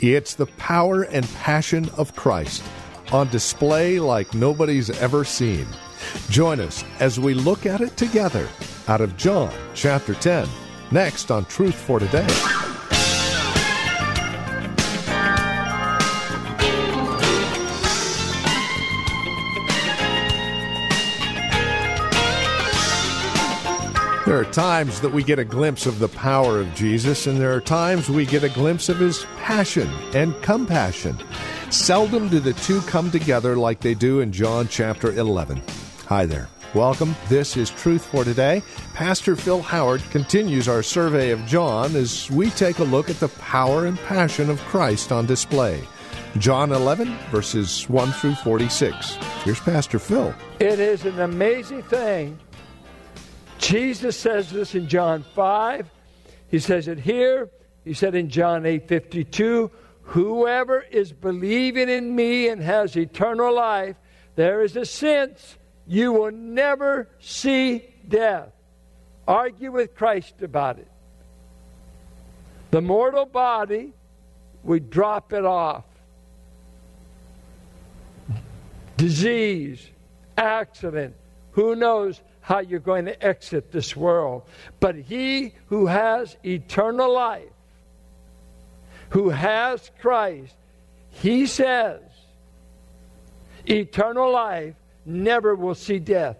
It's the power and passion of Christ on display like nobody's ever seen. Join us as we look at it together out of John chapter 10, next on Truth for Today. There are times that we get a glimpse of the power of Jesus, and there are times we get a glimpse of his passion and compassion. Seldom do the two come together like they do in John chapter 11. Hi there. Welcome. This is Truth for Today. Pastor Phil Howard continues our survey of John as we take a look at the power and passion of Christ on display. John 11, verses 1 through 46. Here's Pastor Phil. It is an amazing thing Jesus says this in John 5. He says it here. He said in John 8:52, "Whoever is believing in me and has eternal life, there is a sense you will never see death." Argue with Christ about it. The mortal body, we drop it off. Disease, accident, who knows how you're going to exit this world. But he who has eternal life, who has Christ, he says, eternal life never will see death.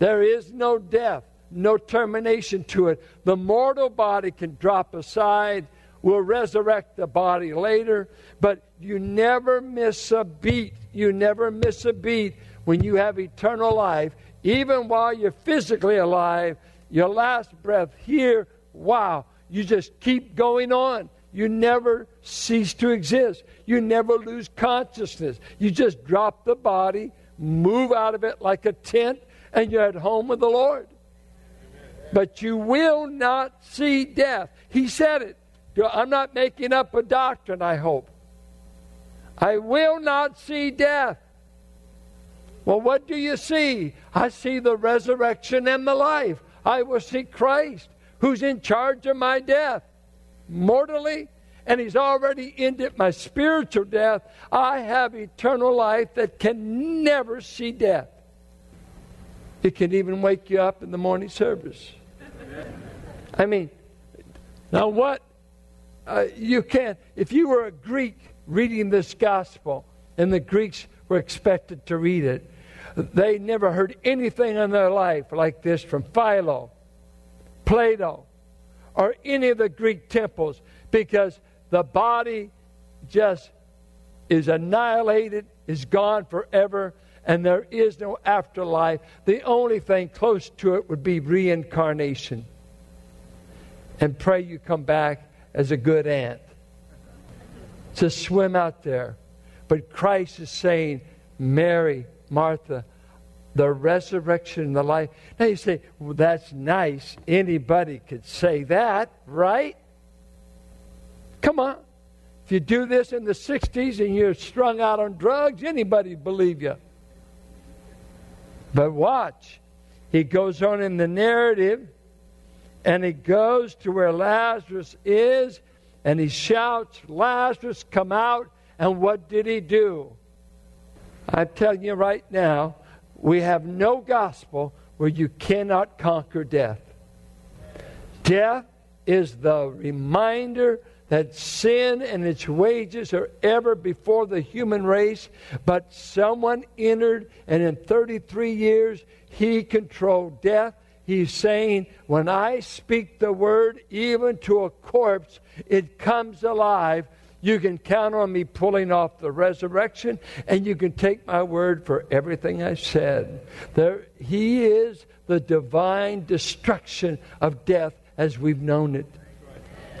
There is no death, no termination to it. The mortal body can drop aside. We'll resurrect the body later, but you never miss a beat. You never miss a beat when you have eternal life even while you're physically alive, your last breath here, wow, you just keep going on. You never cease to exist. You never lose consciousness. You just drop the body, move out of it like a tent, and you're at home with the Lord. But you will not see death. He said it. I'm not making up a doctrine, I hope. I will not see death. Well, what do you see? I see the resurrection and the life. I will see Christ, who's in charge of my death mortally, and He's already ended my spiritual death. I have eternal life that can never see death. It can even wake you up in the morning service. I mean, now what? Uh, you can't, if you were a Greek reading this gospel, and the Greeks were expected to read it, they never heard anything in their life like this from Philo, Plato, or any of the Greek temples because the body just is annihilated, is gone forever, and there is no afterlife. The only thing close to it would be reincarnation. And pray you come back as a good ant to swim out there. But Christ is saying, Mary, Martha, the resurrection and the life. Now you say, well, that's nice. Anybody could say that, right? Come on. If you do this in the 60s and you're strung out on drugs, anybody believe you. But watch. He goes on in the narrative and he goes to where Lazarus is and he shouts, Lazarus, come out. And what did he do? I'm telling you right now, we have no gospel where you cannot conquer death. Death is the reminder that sin and its wages are ever before the human race, but someone entered, and in 33 years, he controlled death. He's saying, When I speak the word, even to a corpse, it comes alive. You can count on me pulling off the resurrection, and you can take my word for everything I said. There, he is the divine destruction of death as we've known it.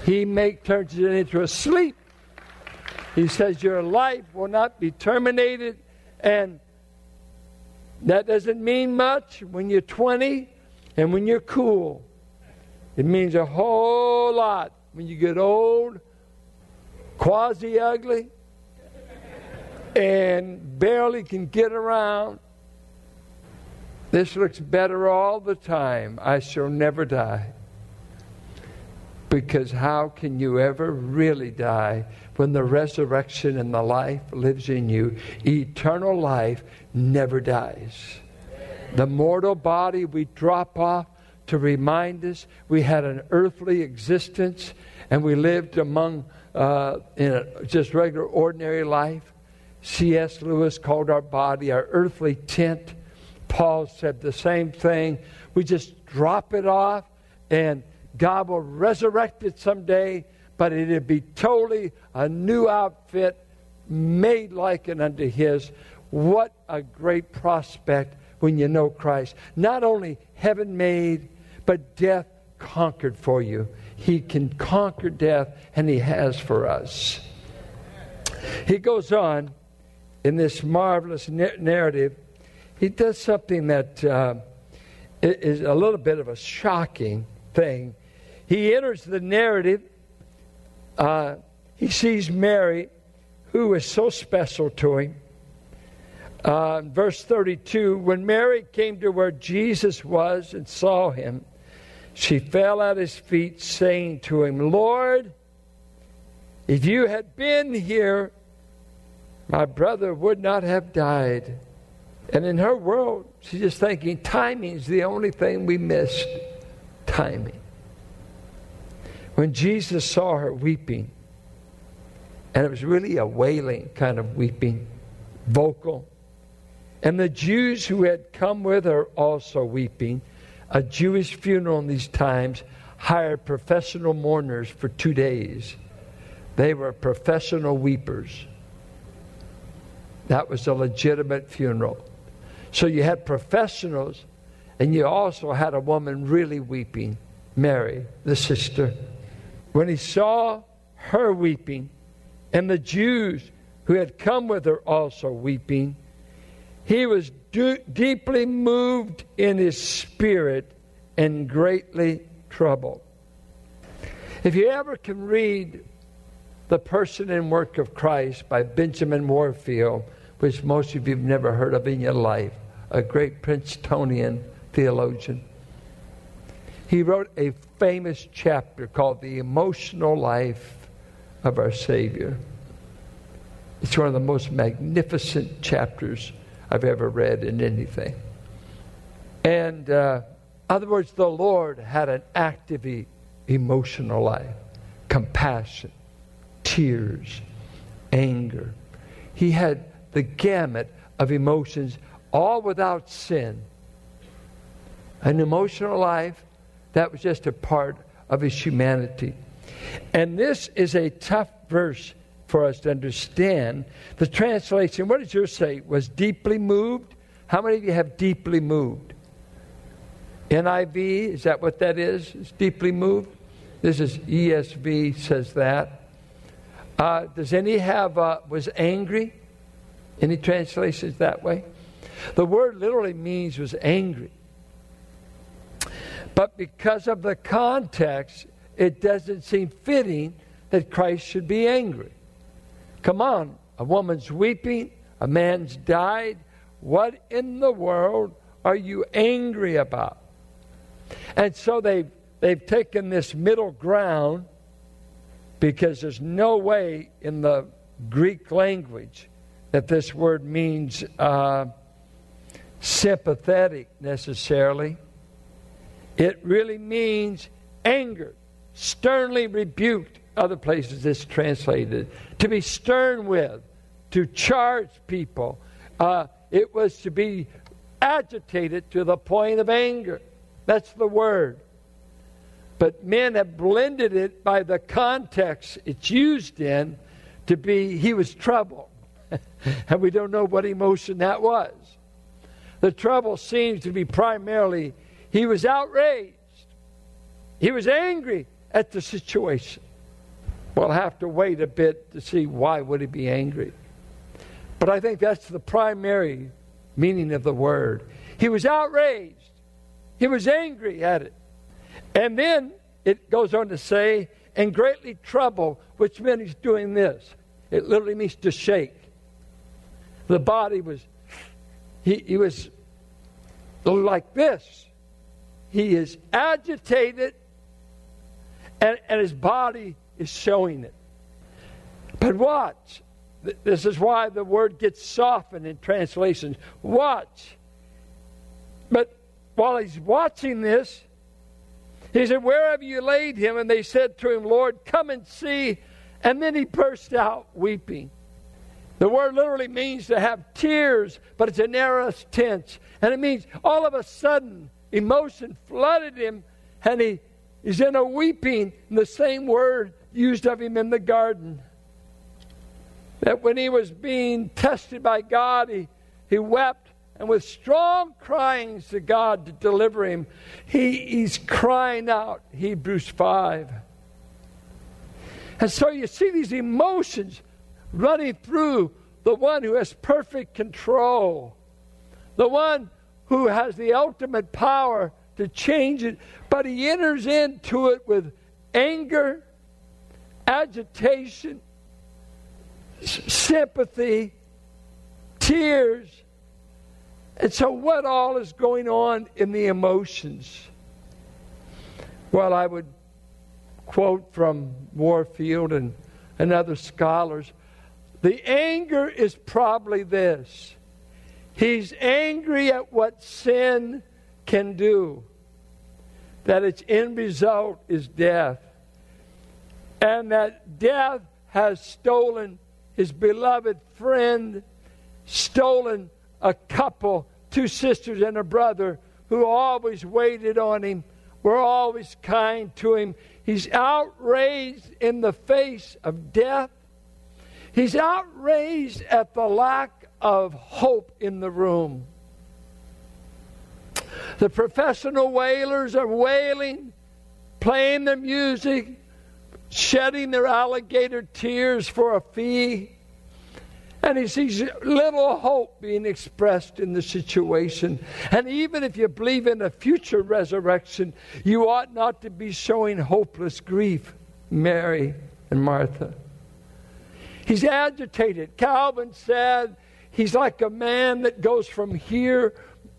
He make, turns it into a sleep He says, Your life will not be terminated. And that doesn't mean much when you're 20 and when you're cool. It means a whole lot when you get old, quasi ugly, and barely can get around. This looks better all the time. I shall never die. Because how can you ever really die when the resurrection and the life lives in you? Eternal life never dies. The mortal body we drop off to remind us we had an earthly existence and we lived among uh, in a just regular ordinary life. C.S. Lewis called our body our earthly tent. Paul said the same thing. We just drop it off and God will resurrect it someday, but it'll be totally a new outfit made like it unto His. What a great prospect when you know Christ. Not only heaven made, but death conquered for you. He can conquer death, and He has for us. He goes on in this marvelous narrative. He does something that uh, is a little bit of a shocking thing. He enters the narrative. Uh, he sees Mary, who is so special to him. Uh, verse 32 When Mary came to where Jesus was and saw him, she fell at his feet, saying to him, Lord, if you had been here, my brother would not have died. And in her world, she's just thinking timing's the only thing we missed. Timing. When Jesus saw her weeping, and it was really a wailing kind of weeping, vocal, and the Jews who had come with her also weeping. A Jewish funeral in these times hired professional mourners for two days. They were professional weepers. That was a legitimate funeral. So you had professionals, and you also had a woman really weeping, Mary, the sister. When he saw her weeping, and the Jews who had come with her also weeping, he was deeply moved in his spirit and greatly troubled. If you ever can read The Person and Work of Christ by Benjamin Warfield, which most of you have never heard of in your life, a great Princetonian theologian, he wrote a famous chapter called The Emotional Life of Our Savior. It's one of the most magnificent chapters I've ever read in anything. And, uh, other words, the Lord had an active emotional life compassion, tears, anger. He had the gamut of emotions, all without sin. An emotional life that was just a part of his humanity. And this is a tough verse for us to understand. The translation, what does yours say? Was deeply moved? How many of you have deeply moved? NIV, is that what that is? It's deeply moved? This is ESV says that. Uh, does any have, uh, was angry? Any translations that way? The word literally means was angry. But because of the context, it doesn't seem fitting that Christ should be angry. Come on, a woman's weeping, a man's died. What in the world are you angry about? And so they've, they've taken this middle ground because there's no way in the Greek language that this word means uh, sympathetic necessarily. It really means anger, sternly rebuked, other places it's translated. To be stern with, to charge people. Uh, it was to be agitated to the point of anger. That's the word. But men have blended it by the context it's used in to be he was troubled. and we don't know what emotion that was. The trouble seems to be primarily he was outraged. He was angry at the situation. We'll have to wait a bit to see why would he be angry. But I think that's the primary meaning of the word. He was outraged. He was angry at it. And then it goes on to say, and greatly troubled, which meant he's doing this. It literally means to shake. The body was, he, he was like this. He is agitated, and, and his body is showing it. But watch. This is why the word gets softened in translations. Watch. But while he's watching this, he said, Where have you laid him? And they said to him, Lord, come and see. And then he burst out weeping. The word literally means to have tears, but it's an aorist tense. And it means all of a sudden emotion flooded him and he is in a weeping, the same word used of him in the garden. That when he was being tested by God, he, he wept, and with strong cryings to God to deliver him, he, he's crying out, Hebrews 5. And so you see these emotions running through the one who has perfect control, the one who has the ultimate power to change it, but he enters into it with anger agitation, sympathy, tears. And so, what all is going on in the emotions? Well, I would quote from Warfield and, and other scholars the anger is probably this he's angry at what sin can do, that its end result is death and that death has stolen his beloved friend, stolen a couple, two sisters and a brother who always waited on him, were always kind to him. He's outraged in the face of death. He's outraged at the lack of hope in the room. The professional wailers are wailing, playing the music, shedding their alligator tears for a fee. And he sees little hope being expressed in the situation. And even if you believe in a future resurrection, you ought not to be showing hopeless grief, Mary and Martha. He's agitated. Calvin said he's like a man that goes from here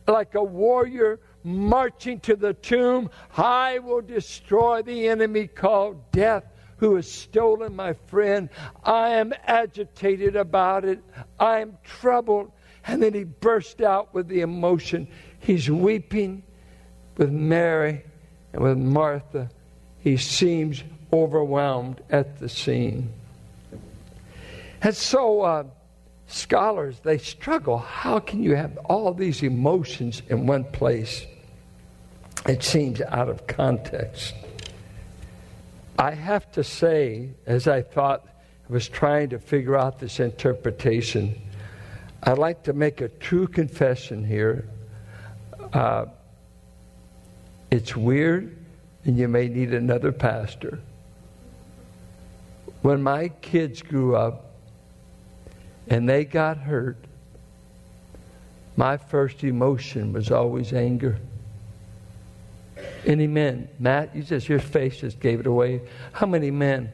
like a warrior marching to the tomb. I will destroy the enemy called death who has stolen my friend. I am agitated about it. I am troubled. And then he burst out with the emotion. He's weeping with Mary and with Martha. He seems overwhelmed at the scene. And so, uh, scholars, they struggle. How can you have all these emotions in one place? It seems out of context. I have to say, as I thought, I was trying to figure out this interpretation, I'd like to make a true confession here. Uh, it's weird, and you may need another pastor. When my kids grew up and they got hurt, my first emotion was always anger. Any men? Matt, you just, your face just gave it away. How many men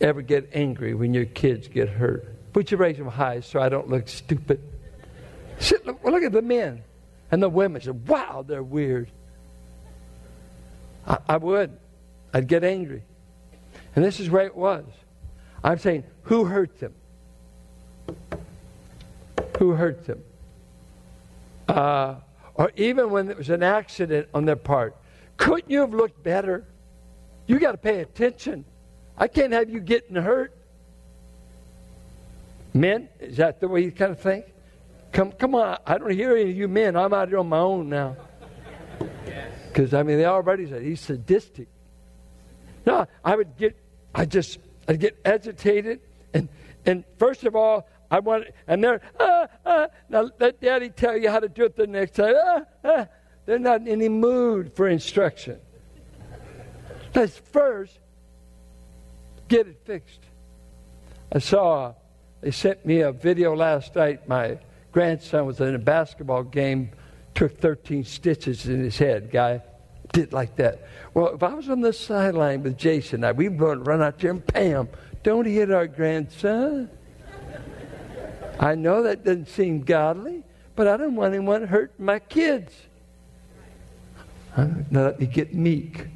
ever get angry when your kids get hurt? Would you raise them high so I don't look stupid? Sit, look, look at the men. And the women say, wow, they're weird. I, I would. I'd get angry. And this is where it was. I'm saying, who hurt them? Who hurt them? Uh, or even when it was an accident on their part. Couldn't you have looked better? You got to pay attention. I can't have you getting hurt. Men, is that the way you kind of think? Come, come on. I don't hear any of you men. I'm out here on my own now. Because I mean, they already said he's sadistic. No, I would get, I just, I'd get agitated, and and first of all, I want, and they're, ah, ah. now let daddy tell you how to do it the next time. Ah, ah. They're not in any mood for instruction. Let's first Get it fixed. I saw, they sent me a video last night. My grandson was in a basketball game, took 13 stitches in his head. Guy did like that. Well, if I was on the sideline with Jason, I, we'd run out there and bam, don't hit our grandson. I know that doesn't seem godly, but I don't want anyone hurt my kids. Now let me get meek.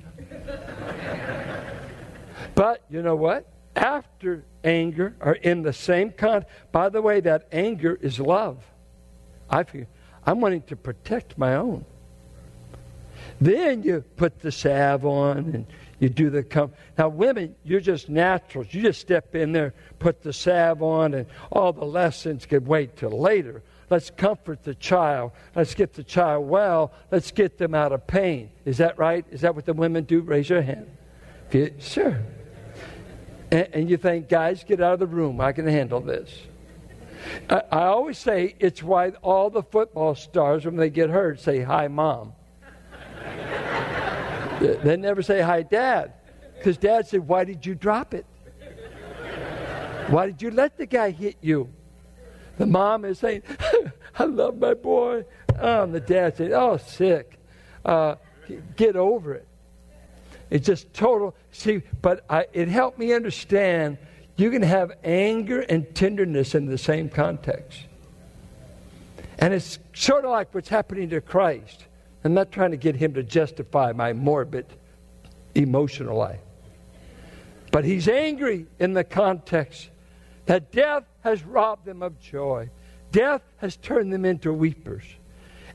but you know what? After anger or in the same con. By the way, that anger is love. I feel I'm wanting to protect my own. Then you put the salve on and you do the com- now women you're just naturals. You just step in there put the salve on and all the lessons can wait till later. Let's comfort the child. Let's get the child well. Let's get them out of pain. Is that right? Is that what the women do? Raise your hand. You, sure. And, and, you think guys get out of the room. I can handle this. I, I always say it's why all the football stars when they get hurt say hi mom they never say, Hi, Dad. Because Dad said, Why did you drop it? Why did you let the guy hit you? The mom is saying, I love my boy. Oh, and the dad said, Oh, sick. Uh, get over it. It's just total. See, but I, it helped me understand you can have anger and tenderness in the same context. And it's sort of like what's happening to Christ. I'm not trying to get him to justify my morbid emotional life. But he's angry in the context that death has robbed them of joy. Death has turned them into weepers.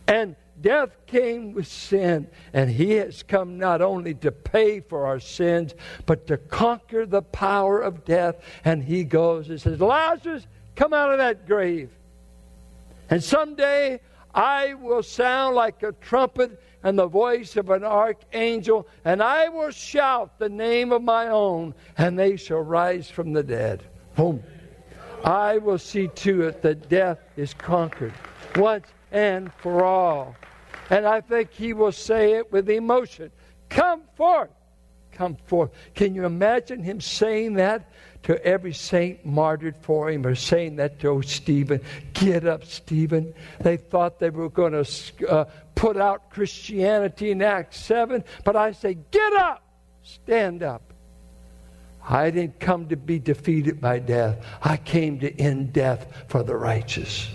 And death came with sin, and he has come not only to pay for our sins, but to conquer the power of death. And he goes and says, Lazarus, come out of that grave. And someday I will sound like a trumpet and the voice of an archangel, and I will shout the name of my own, and they shall rise from the dead. Boom. I will see to it that death is conquered once and for all. And I think he will say it with emotion Come forth! Come forth. Can you imagine him saying that to every saint martyred for him or saying that to Stephen, get up, Stephen. They thought they were going to uh, put out Christianity in Acts 7, but I say, get up, stand up. I didn't come to be defeated by death. I came to end death for the righteous.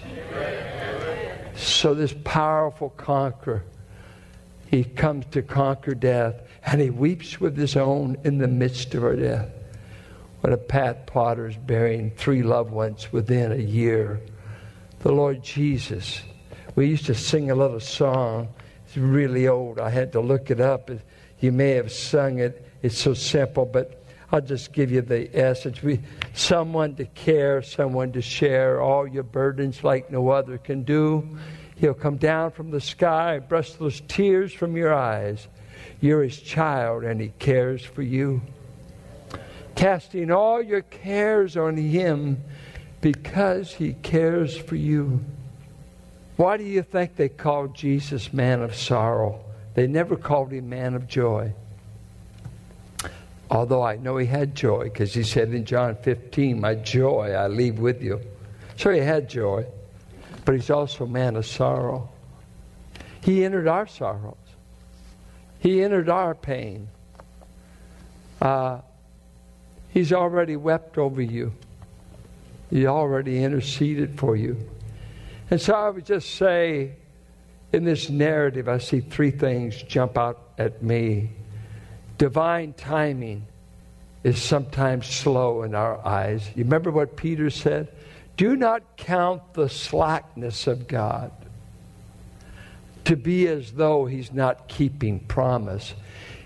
So, this powerful conqueror, he comes to conquer death, and he weeps with his own in the midst of her death. When a Pat Potter's burying three loved ones within a year. The Lord Jesus. We used to sing a little song. It's really old. I had to look it up. You may have sung it. It's so simple, but I'll just give you the essence. We, someone to care, someone to share all your burdens like no other can do. He'll come down from the sky, brush those tears from your eyes. You're his child, and he cares for you casting all your cares on Him because He cares for you. Why do you think they called Jesus man of sorrow? They never called him man of joy. Although I know he had joy because he said in John 15, My joy I leave with you. So he had joy, but he's also man of sorrow. He entered our sorrows, he entered our pain. Uh, He's already wept over you. He already interceded for you. And so I would just say, in this narrative, I see three things jump out at me. Divine timing is sometimes slow in our eyes. You remember what Peter said? Do not count the slackness of God to be as though he's not keeping promise.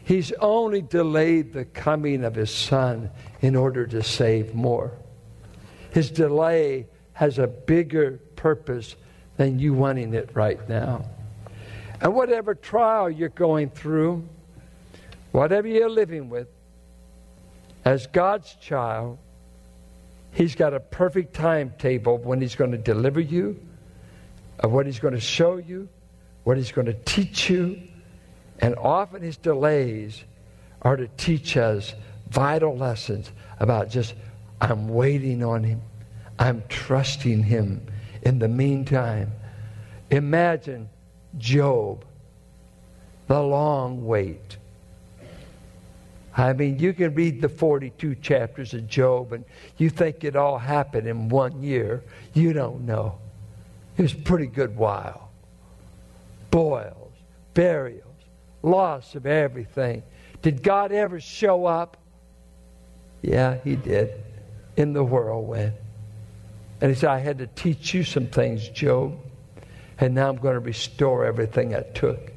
He's only delayed the coming of his son in order to save more. His delay has a bigger purpose than you wanting it right now. And whatever trial you're going through, whatever you're living with, as God's child, He's got a perfect timetable when He's going to deliver you, of what He's going to show you, what He's going to teach you, and often his delays are to teach us vital lessons about just, I'm waiting on Him, I'm trusting Him. In the meantime, imagine Job, the long wait. I mean, you can read the 42 chapters of Job and you think it all happened in one year. You don't know. It was a pretty good while. Boils, burials, loss of everything. Did God ever show up? Yeah, He did in the whirlwind. And He said, I had to teach you some things, Job, and now I'm going to restore everything I took.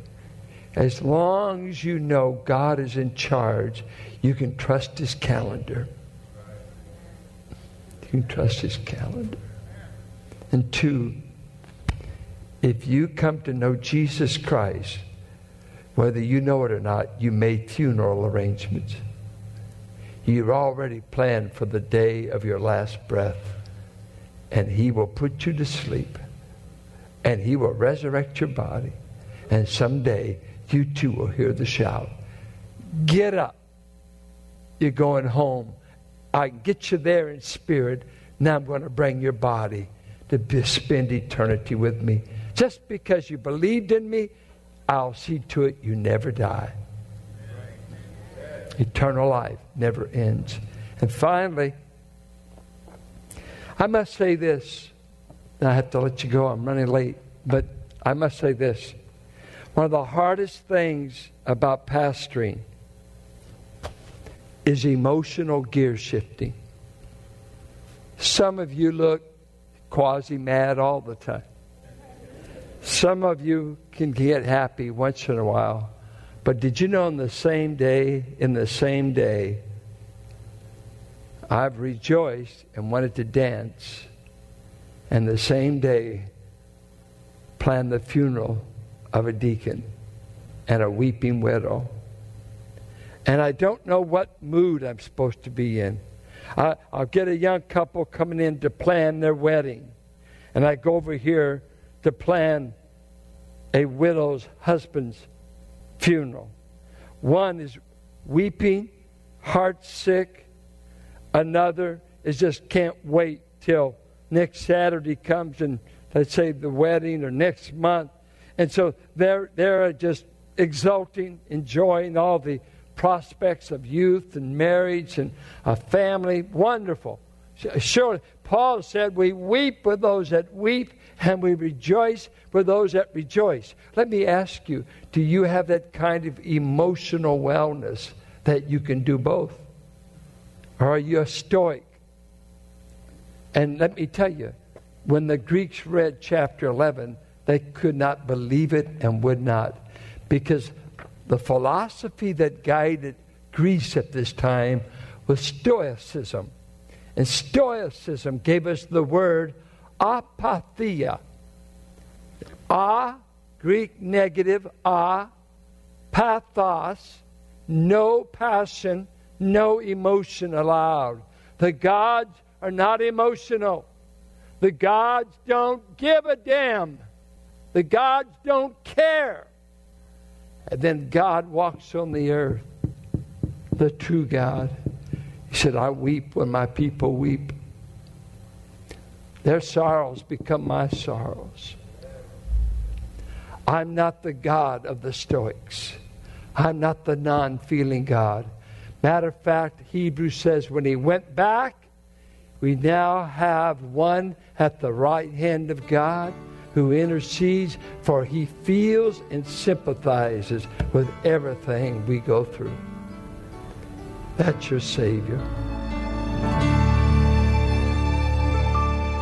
As long as you know God is in charge, you can trust His calendar. You can trust His calendar. And two, if you come to know Jesus Christ, whether you know it or not, you made funeral arrangements. You've already planned for the day of your last breath, and He will put you to sleep, and He will resurrect your body, and someday you too will hear the shout Get up. You're going home. I can get you there in spirit. Now I'm going to bring your body to spend eternity with me. Just because you believed in me, I'll see to it you never die. Eternal life never ends. And finally, I must say this. I have to let you go. I'm running late. But I must say this. One of the hardest things about pastoring is emotional gear shifting. Some of you look quasi mad all the time. Some of you can get happy once in a while. But did you know in the same day, in the same day, I've rejoiced and wanted to dance, and the same day planned the funeral of a deacon and a weeping widow. And I don't know what mood I'm supposed to be in. I, will get a young couple coming in to plan their wedding. And I go over here to plan a widow's husband's funeral. One is weeping, heart sick. Another is just can't wait till next Saturday comes and let's say the wedding or next month. And so they're, they're just exulting, enjoying all the prospects of youth and marriage and a family. Wonderful. Surely, Paul said, We weep with those that weep and we rejoice for those that rejoice. Let me ask you do you have that kind of emotional wellness that you can do both? Or are you a stoic? And let me tell you, when the Greeks read chapter 11, they could not believe it and would not. Because the philosophy that guided Greece at this time was Stoicism. And Stoicism gave us the word apatheia. A, Greek negative, a, pathos, no passion, no emotion allowed. The gods are not emotional. The gods don't give a damn. The gods don't care. And then God walks on the earth, the true God. He said, I weep when my people weep. Their sorrows become my sorrows. I'm not the God of the Stoics. I'm not the non feeling God. Matter of fact, Hebrews says when he went back, we now have one at the right hand of God who intercedes, for he feels and sympathizes with everything we go through. That's your Savior.